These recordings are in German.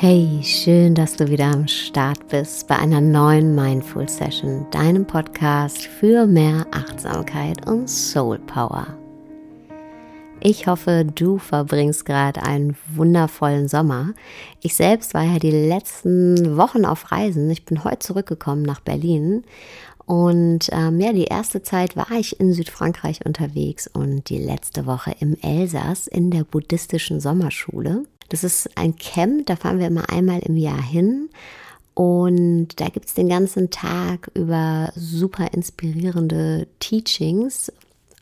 Hey, schön, dass du wieder am Start bist bei einer neuen Mindful Session, deinem Podcast für mehr Achtsamkeit und Soul Power. Ich hoffe, du verbringst gerade einen wundervollen Sommer. Ich selbst war ja die letzten Wochen auf Reisen. Ich bin heute zurückgekommen nach Berlin. Und ähm, ja, die erste Zeit war ich in Südfrankreich unterwegs und die letzte Woche im Elsass in der buddhistischen Sommerschule. Das ist ein Camp, da fahren wir immer einmal im Jahr hin. Und da gibt es den ganzen Tag über super inspirierende Teachings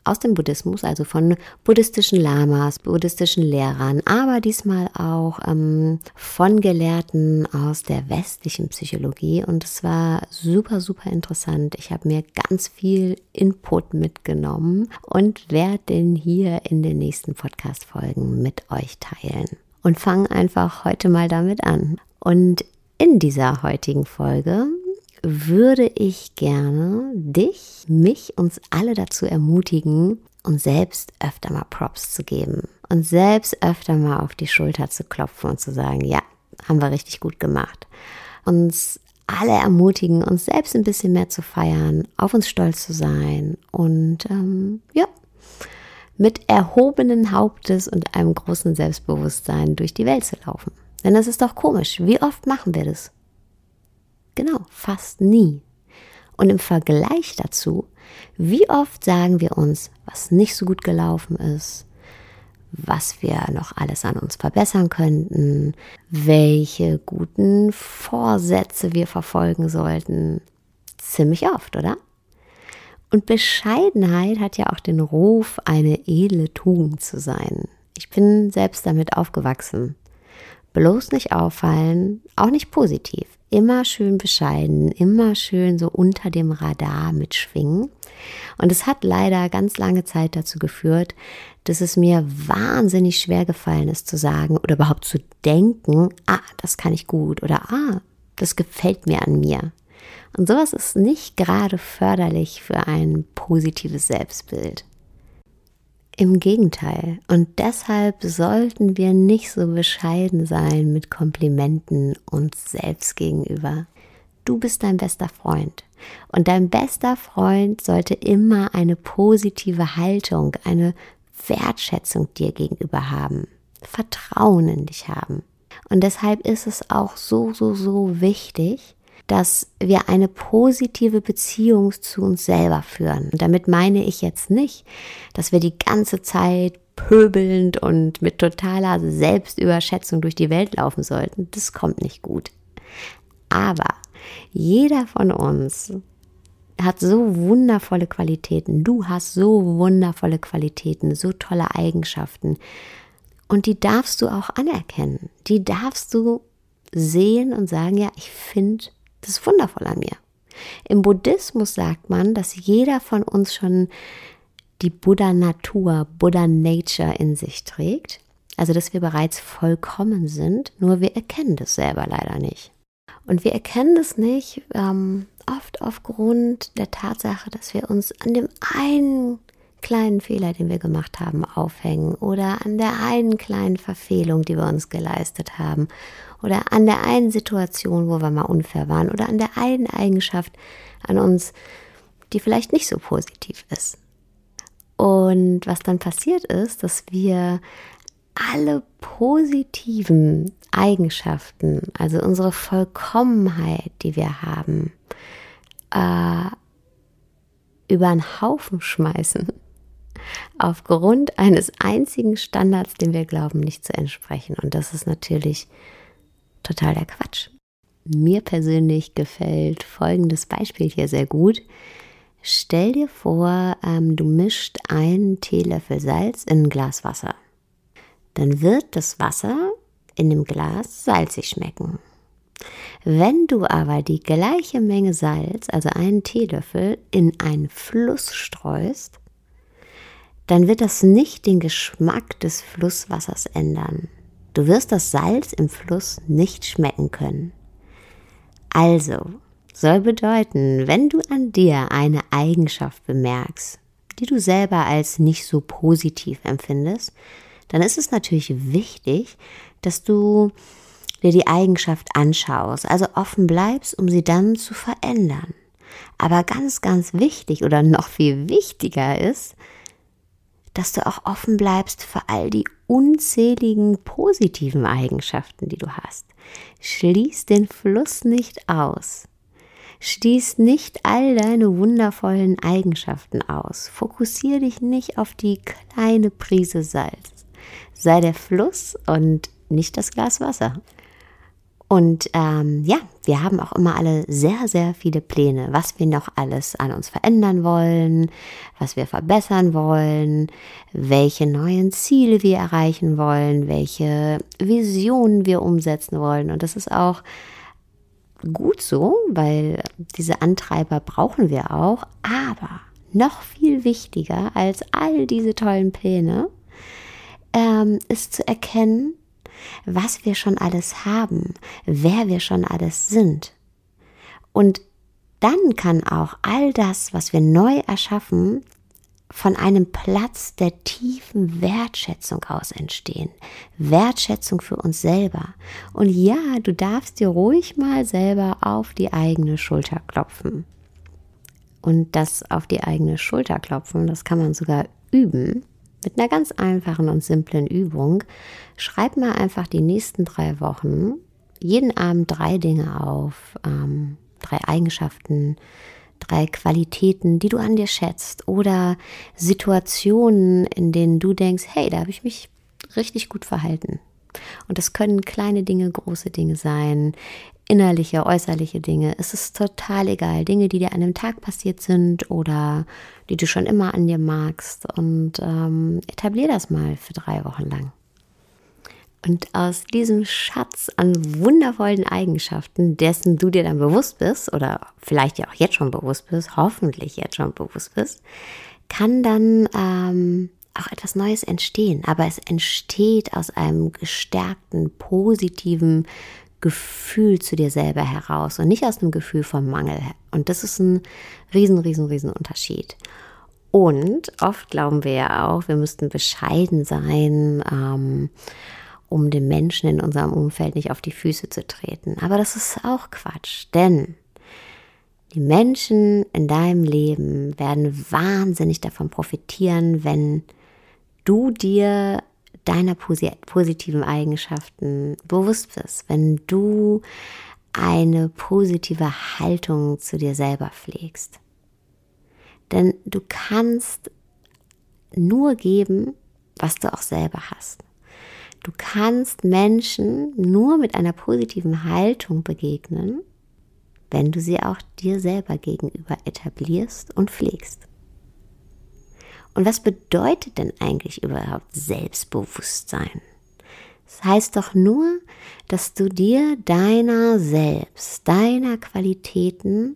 aus dem Buddhismus, also von buddhistischen Lamas, buddhistischen Lehrern, aber diesmal auch ähm, von Gelehrten aus der westlichen Psychologie. Und es war super, super interessant. Ich habe mir ganz viel Input mitgenommen und werde den hier in den nächsten Podcast-Folgen mit euch teilen und fange einfach heute mal damit an. Und in dieser heutigen Folge würde ich gerne dich, mich, uns alle dazu ermutigen, uns selbst öfter mal Props zu geben und selbst öfter mal auf die Schulter zu klopfen und zu sagen, ja, haben wir richtig gut gemacht. Uns alle ermutigen, uns selbst ein bisschen mehr zu feiern, auf uns stolz zu sein und ähm, ja, mit erhobenen Hauptes und einem großen Selbstbewusstsein durch die Welt zu laufen. Denn das ist doch komisch. Wie oft machen wir das? Genau, fast nie. Und im Vergleich dazu, wie oft sagen wir uns, was nicht so gut gelaufen ist, was wir noch alles an uns verbessern könnten, welche guten Vorsätze wir verfolgen sollten. Ziemlich oft, oder? Und Bescheidenheit hat ja auch den Ruf, eine edle Tugend zu sein. Ich bin selbst damit aufgewachsen. Bloß nicht auffallen, auch nicht positiv. Immer schön bescheiden, immer schön so unter dem Radar mitschwingen. Und es hat leider ganz lange Zeit dazu geführt, dass es mir wahnsinnig schwer gefallen ist zu sagen oder überhaupt zu denken, ah, das kann ich gut oder ah, das gefällt mir an mir. Und sowas ist nicht gerade förderlich für ein positives Selbstbild. Im Gegenteil. Und deshalb sollten wir nicht so bescheiden sein mit Komplimenten uns selbst gegenüber. Du bist dein bester Freund. Und dein bester Freund sollte immer eine positive Haltung, eine Wertschätzung dir gegenüber haben, Vertrauen in dich haben. Und deshalb ist es auch so, so, so wichtig, dass wir eine positive Beziehung zu uns selber führen. Und damit meine ich jetzt nicht, dass wir die ganze Zeit pöbelnd und mit totaler Selbstüberschätzung durch die Welt laufen sollten. Das kommt nicht gut. Aber jeder von uns hat so wundervolle Qualitäten. Du hast so wundervolle Qualitäten, so tolle Eigenschaften. Und die darfst du auch anerkennen. Die darfst du sehen und sagen, ja, ich finde das ist wundervoll an mir. Im Buddhismus sagt man, dass jeder von uns schon die Buddha-Natur, Buddha-Nature in sich trägt. Also, dass wir bereits vollkommen sind, nur wir erkennen das selber leider nicht. Und wir erkennen das nicht ähm, oft aufgrund der Tatsache, dass wir uns an dem einen kleinen Fehler, den wir gemacht haben, aufhängen oder an der einen kleinen Verfehlung, die wir uns geleistet haben oder an der einen Situation, wo wir mal unfair waren oder an der einen Eigenschaft an uns, die vielleicht nicht so positiv ist. Und was dann passiert ist, dass wir alle positiven Eigenschaften, also unsere Vollkommenheit, die wir haben, äh, über einen Haufen schmeißen aufgrund eines einzigen Standards, dem wir glauben, nicht zu entsprechen. Und das ist natürlich total der Quatsch. Mir persönlich gefällt folgendes Beispiel hier sehr gut. Stell dir vor, ähm, du mischt einen Teelöffel Salz in ein Glas Wasser. Dann wird das Wasser in dem Glas salzig schmecken. Wenn du aber die gleiche Menge Salz, also einen Teelöffel, in einen Fluss streust, dann wird das nicht den Geschmack des Flusswassers ändern. Du wirst das Salz im Fluss nicht schmecken können. Also, soll bedeuten, wenn du an dir eine Eigenschaft bemerkst, die du selber als nicht so positiv empfindest, dann ist es natürlich wichtig, dass du dir die Eigenschaft anschaust, also offen bleibst, um sie dann zu verändern. Aber ganz, ganz wichtig oder noch viel wichtiger ist, dass du auch offen bleibst für all die unzähligen positiven Eigenschaften, die du hast. Schließ den Fluss nicht aus. Schließ nicht all deine wundervollen Eigenschaften aus. Fokussiere dich nicht auf die kleine Prise Salz. Sei der Fluss und nicht das Glas Wasser. Und ähm, ja, wir haben auch immer alle sehr, sehr viele Pläne, was wir noch alles an uns verändern wollen, was wir verbessern wollen, welche neuen Ziele wir erreichen wollen, welche Visionen wir umsetzen wollen. Und das ist auch gut so, weil diese Antreiber brauchen wir auch. Aber noch viel wichtiger als all diese tollen Pläne ähm, ist zu erkennen, was wir schon alles haben, wer wir schon alles sind. Und dann kann auch all das, was wir neu erschaffen, von einem Platz der tiefen Wertschätzung aus entstehen. Wertschätzung für uns selber. Und ja, du darfst dir ruhig mal selber auf die eigene Schulter klopfen. Und das auf die eigene Schulter klopfen, das kann man sogar üben mit einer ganz einfachen und simplen Übung. Schreib mal einfach die nächsten drei Wochen jeden Abend drei Dinge auf, ähm, drei Eigenschaften, drei Qualitäten, die du an dir schätzt oder Situationen, in denen du denkst, hey, da habe ich mich richtig gut verhalten. Und das können kleine Dinge, große Dinge sein, innerliche, äußerliche Dinge. Es ist total egal. Dinge, die dir an einem Tag passiert sind oder die du schon immer an dir magst. Und ähm, etablier das mal für drei Wochen lang. Und aus diesem Schatz an wundervollen Eigenschaften, dessen du dir dann bewusst bist oder vielleicht ja auch jetzt schon bewusst bist, hoffentlich jetzt schon bewusst bist, kann dann ähm, auch etwas Neues entstehen. Aber es entsteht aus einem gestärkten, positiven Gefühl zu dir selber heraus und nicht aus einem Gefühl vom Mangel. Und das ist ein riesen, riesen, riesen Unterschied. Und oft glauben wir ja auch, wir müssten bescheiden sein, ähm, um den Menschen in unserem Umfeld nicht auf die Füße zu treten. Aber das ist auch Quatsch, denn die Menschen in deinem Leben werden wahnsinnig davon profitieren, wenn du dir deiner positiven Eigenschaften bewusst bist, wenn du eine positive Haltung zu dir selber pflegst. Denn du kannst nur geben, was du auch selber hast. Du kannst Menschen nur mit einer positiven Haltung begegnen, wenn du sie auch dir selber gegenüber etablierst und pflegst. Und was bedeutet denn eigentlich überhaupt Selbstbewusstsein? Das heißt doch nur, dass du dir deiner selbst, deiner Qualitäten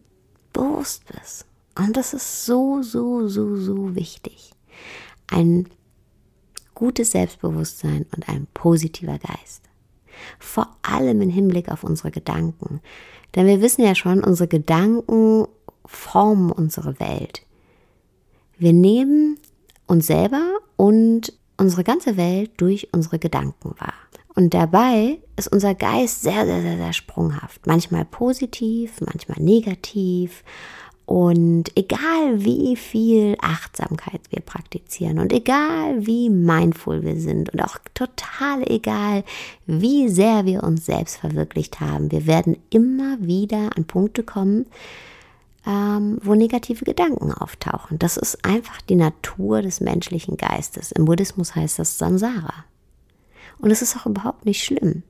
bewusst bist. Und das ist so, so, so, so wichtig. Ein gutes Selbstbewusstsein und ein positiver Geist. Vor allem im Hinblick auf unsere Gedanken. Denn wir wissen ja schon, unsere Gedanken formen unsere Welt. Wir nehmen uns selber und unsere ganze Welt durch unsere Gedanken wahr. Und dabei ist unser Geist sehr, sehr, sehr, sehr sprunghaft. Manchmal positiv, manchmal negativ. Und egal wie viel Achtsamkeit wir praktizieren und egal wie mindful wir sind und auch total egal, wie sehr wir uns selbst verwirklicht haben, wir werden immer wieder an Punkte kommen, ähm, wo negative Gedanken auftauchen. Das ist einfach die Natur des menschlichen Geistes. Im Buddhismus heißt das Samsara. Und es ist auch überhaupt nicht schlimm.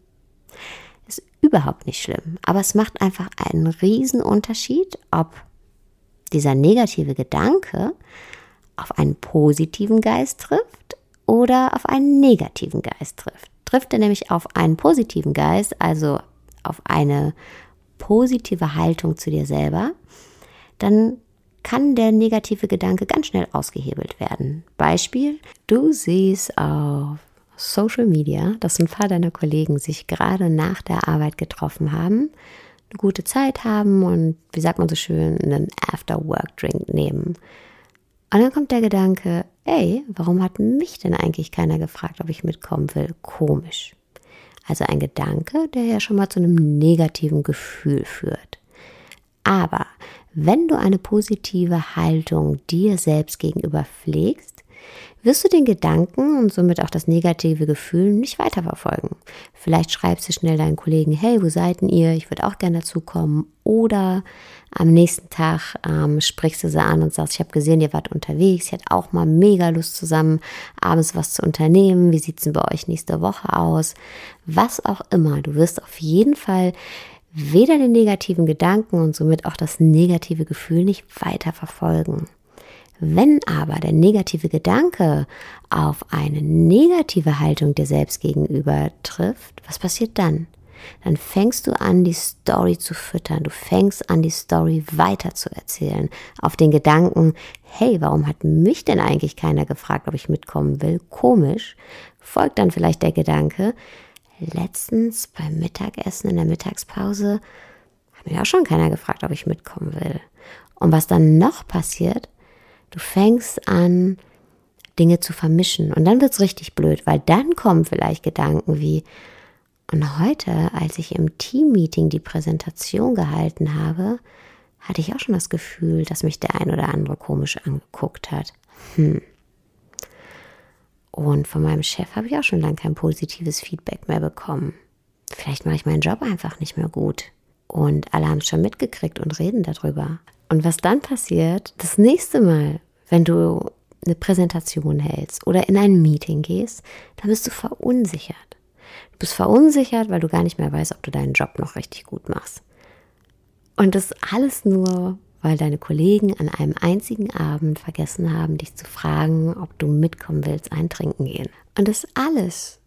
Es ist überhaupt nicht schlimm. Aber es macht einfach einen riesen Unterschied, ob dieser negative Gedanke auf einen positiven Geist trifft oder auf einen negativen Geist trifft. Trifft er nämlich auf einen positiven Geist, also auf eine positive Haltung zu dir selber, dann kann der negative Gedanke ganz schnell ausgehebelt werden. Beispiel, du siehst auf Social Media, dass ein paar deiner Kollegen sich gerade nach der Arbeit getroffen haben, eine gute Zeit haben und, wie sagt man so schön, einen After-Work-Drink nehmen. Und dann kommt der Gedanke, ey, warum hat mich denn eigentlich keiner gefragt, ob ich mitkommen will? Komisch. Also ein Gedanke, der ja schon mal zu einem negativen Gefühl führt. Aber wenn du eine positive Haltung dir selbst gegenüber pflegst, wirst du den Gedanken und somit auch das negative Gefühl nicht weiterverfolgen. Vielleicht schreibst du schnell deinen Kollegen, hey, wo seid denn ihr? Ich würde auch gerne dazukommen. Oder am nächsten Tag ähm, sprichst du sie an und sagst, ich habe gesehen, ihr wart unterwegs, ich hätte auch mal mega Lust zusammen, abends was zu unternehmen. Wie sieht es denn bei euch nächste Woche aus? Was auch immer. Du wirst auf jeden Fall weder den negativen Gedanken und somit auch das negative Gefühl nicht weiter verfolgen. Wenn aber der negative Gedanke auf eine negative Haltung dir selbst gegenüber trifft, was passiert dann? Dann fängst du an, die Story zu füttern. Du fängst an, die Story weiter zu erzählen. Auf den Gedanken, hey, warum hat mich denn eigentlich keiner gefragt, ob ich mitkommen will? Komisch. Folgt dann vielleicht der Gedanke, letztens beim Mittagessen in der Mittagspause hat mich auch schon keiner gefragt, ob ich mitkommen will. Und was dann noch passiert, Du fängst an, Dinge zu vermischen. Und dann wird es richtig blöd, weil dann kommen vielleicht Gedanken wie, und heute, als ich im Teammeeting die Präsentation gehalten habe, hatte ich auch schon das Gefühl, dass mich der ein oder andere komisch angeguckt hat. Hm. Und von meinem Chef habe ich auch schon lange kein positives Feedback mehr bekommen. Vielleicht mache ich meinen Job einfach nicht mehr gut. Und alle haben es schon mitgekriegt und reden darüber. Und was dann passiert, das nächste Mal, wenn du eine Präsentation hältst oder in ein Meeting gehst, dann bist du verunsichert. Du bist verunsichert, weil du gar nicht mehr weißt, ob du deinen Job noch richtig gut machst. Und das alles nur, weil deine Kollegen an einem einzigen Abend vergessen haben, dich zu fragen, ob du mitkommen willst, eintrinken gehen. Und das alles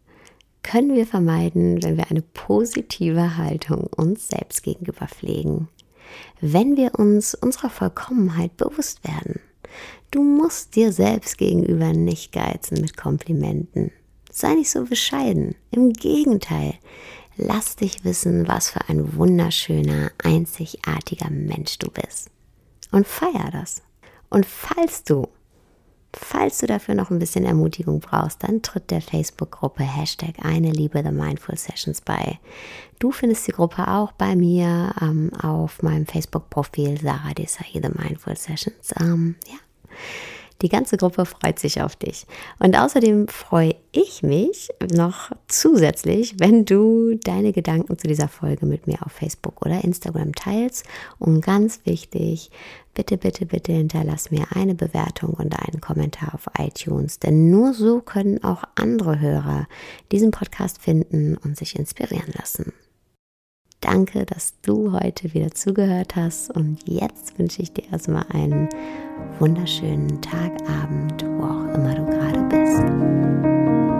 können wir vermeiden, wenn wir eine positive Haltung uns selbst gegenüber pflegen wenn wir uns unserer Vollkommenheit bewusst werden. Du musst dir selbst gegenüber nicht geizen mit Komplimenten. Sei nicht so bescheiden. Im Gegenteil, lass dich wissen, was für ein wunderschöner, einzigartiger Mensch du bist. Und feier das. Und falls du Falls du dafür noch ein bisschen Ermutigung brauchst, dann tritt der Facebook-Gruppe Hashtag eine Liebe The Mindful Sessions bei. Du findest die Gruppe auch bei mir ähm, auf meinem Facebook-Profil Sarah Desai The Mindful Sessions. Ähm, ja. Die ganze Gruppe freut sich auf dich. Und außerdem freue ich mich noch zusätzlich, wenn du deine Gedanken zu dieser Folge mit mir auf Facebook oder Instagram teilst. Und ganz wichtig, bitte, bitte, bitte hinterlass mir eine Bewertung und einen Kommentar auf iTunes, denn nur so können auch andere Hörer diesen Podcast finden und sich inspirieren lassen. Danke, dass du heute wieder zugehört hast und jetzt wünsche ich dir erstmal einen wunderschönen Tag, Abend, wo auch immer du gerade bist.